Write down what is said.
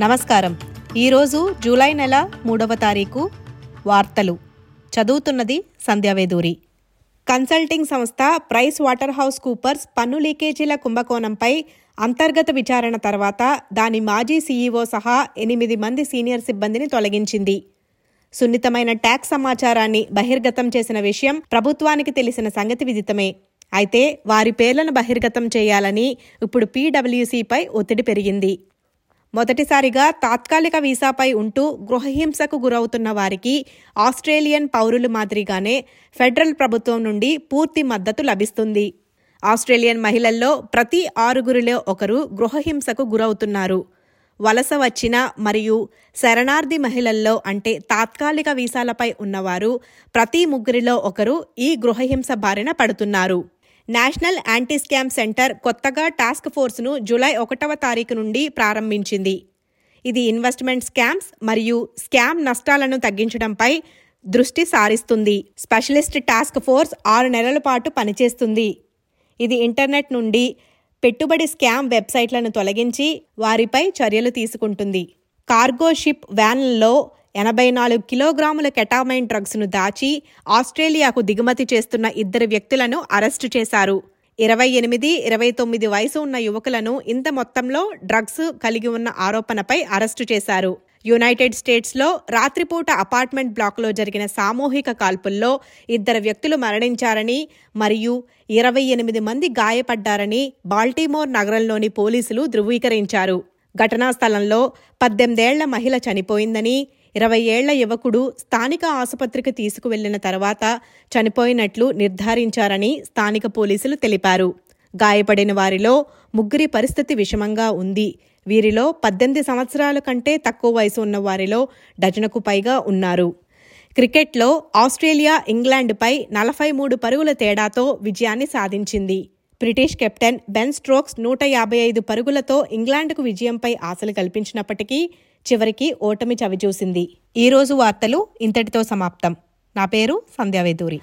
నమస్కారం. ఈరోజు జూలై నెల మూడవ తారీఖు వార్తలు. చదువుతున్నది సంధ్యావేదూరి కన్సల్టింగ్ సంస్థ ప్రైస్ వాటర్ హౌస్ కూపర్స్ పన్ను లీకేజీల కుంభకోణంపై అంతర్గత విచారణ తర్వాత దాని మాజీ సీఈఓ సహా ఎనిమిది మంది సీనియర్ సిబ్బందిని తొలగించింది. సున్నితమైన ట్యాక్స్ సమాచారాన్ని బహిర్గతం చేసిన విషయం ప్రభుత్వానికి తెలిసిన సంగతి విదితమే. అయితే వారి పేర్లను బహిర్గతం చేయాలని ఇప్పుడు పీడబ్ల్యూసీపై ఒత్తిడి పెరిగింది. మొదటిసారిగా తాత్కాలిక వీసాపై ఉంటూ గృహహింసకు గురవుతున్న వారికి ఆస్ట్రేలియన్ పౌరులు మాదిరిగానే ఫెడరల్ ప్రభుత్వం నుండి పూర్తి మద్దతు లభిస్తుంది. ఆస్ట్రేలియన్ మహిళల్లో ప్రతి ఆరుగురిలో ఒకరు గృహహింసకు గురవుతున్నారు. వలస వచ్చిన మరియు శరణార్థి మహిళల్లో అంటే తాత్కాలిక వీసాలపై ఉన్నవారు ప్రతి ముగ్గురిలో ఒకరు ఈ గృహహింస బారిన పడుతున్నారు. నేషనల్ యాంటీ స్కామ్ సెంటర్ కొత్తగా టాస్క్ ఫోర్స్ను జూలై ఒకటవ తారీఖు నుండి ప్రారంభించింది. ఇది ఇన్వెస్ట్మెంట్ స్కామ్స్ మరియు స్కామ్ నష్టాలను తగ్గించడంపై దృష్టి సారిస్తుంది. స్పెషలిస్ట్ టాస్క్ ఫోర్స్ ఆరు నెలల పాటు పనిచేస్తుంది. ఇది ఇంటర్నెట్ నుండి పెట్టుబడి స్కామ్ వెబ్సైట్లను తొలగించి వారిపై చర్యలు తీసుకుంటుంది. కార్గో షిప్ వ్యాన్లలో ఎనభై నాలుగు కిలోగ్రాముల కెటామైన్ డ్రగ్స్ను దాచి ఆస్ట్రేలియాకు దిగుమతి చేస్తున్న ఇద్దరు వ్యక్తులను అరెస్టు చేశారు. ఇరవై ఎనిమిది ఇరవై తొమ్మిది వయసు ఉన్న యువకులను ఇంత మొత్తంలో డ్రగ్స్ కలిగి ఉన్న ఆరోపణపై అరెస్టు చేశారు. యునైటెడ్ స్టేట్స్లో రాత్రిపూట అపార్ట్మెంట్ బ్లాక్లో జరిగిన సామూహిక కాల్పుల్లో ఇద్దరు వ్యక్తులు మరణించారని మరియు ఇరవై ఎనిమిది మంది గాయపడ్డారని బాల్టీమోర్ నగరంలోని పోలీసులు ధృవీకరించారు. ఘటనా స్థలంలో పద్దెనిమిదేళ్ళ మహిళ చనిపోయిందని ఇరవై ఏళ్ళ యువకుడు స్థానిక ఆసుపత్రికి తీసుకువెళ్ళిన తర్వాత చనిపోయినట్లు నిర్ధారించారని స్థానిక పోలీసులు తెలిపారు. గాయపడిన వారిలో ముగ్గురి పరిస్థితి విషమంగా ఉంది. వీరిలో పద్దెనిమిది సంవత్సరాల కంటే తక్కువ వయసు ఉన్న వారిలో డజనుకు పైగా ఉన్నారు. క్రికెట్లో ఆస్ట్రేలియా ఇంగ్లాండ్పై నలభై మూడు పరుగుల తేడాతో విజయాన్ని సాధించింది. బ్రిటిష్ కెప్టెన్ బెన్ స్ట్రోక్స్ నూట యాభై ఐదు పరుగులతో ఇంగ్లాండ్కు విజయంపై ఆశలు కల్పించినప్పటికీ చివరికి ఓటమి చవిచూసింది. ఈరోజు వార్తలు ఇంతటితో సమాప్తం. నా పేరు సంధ్యావేదూరి.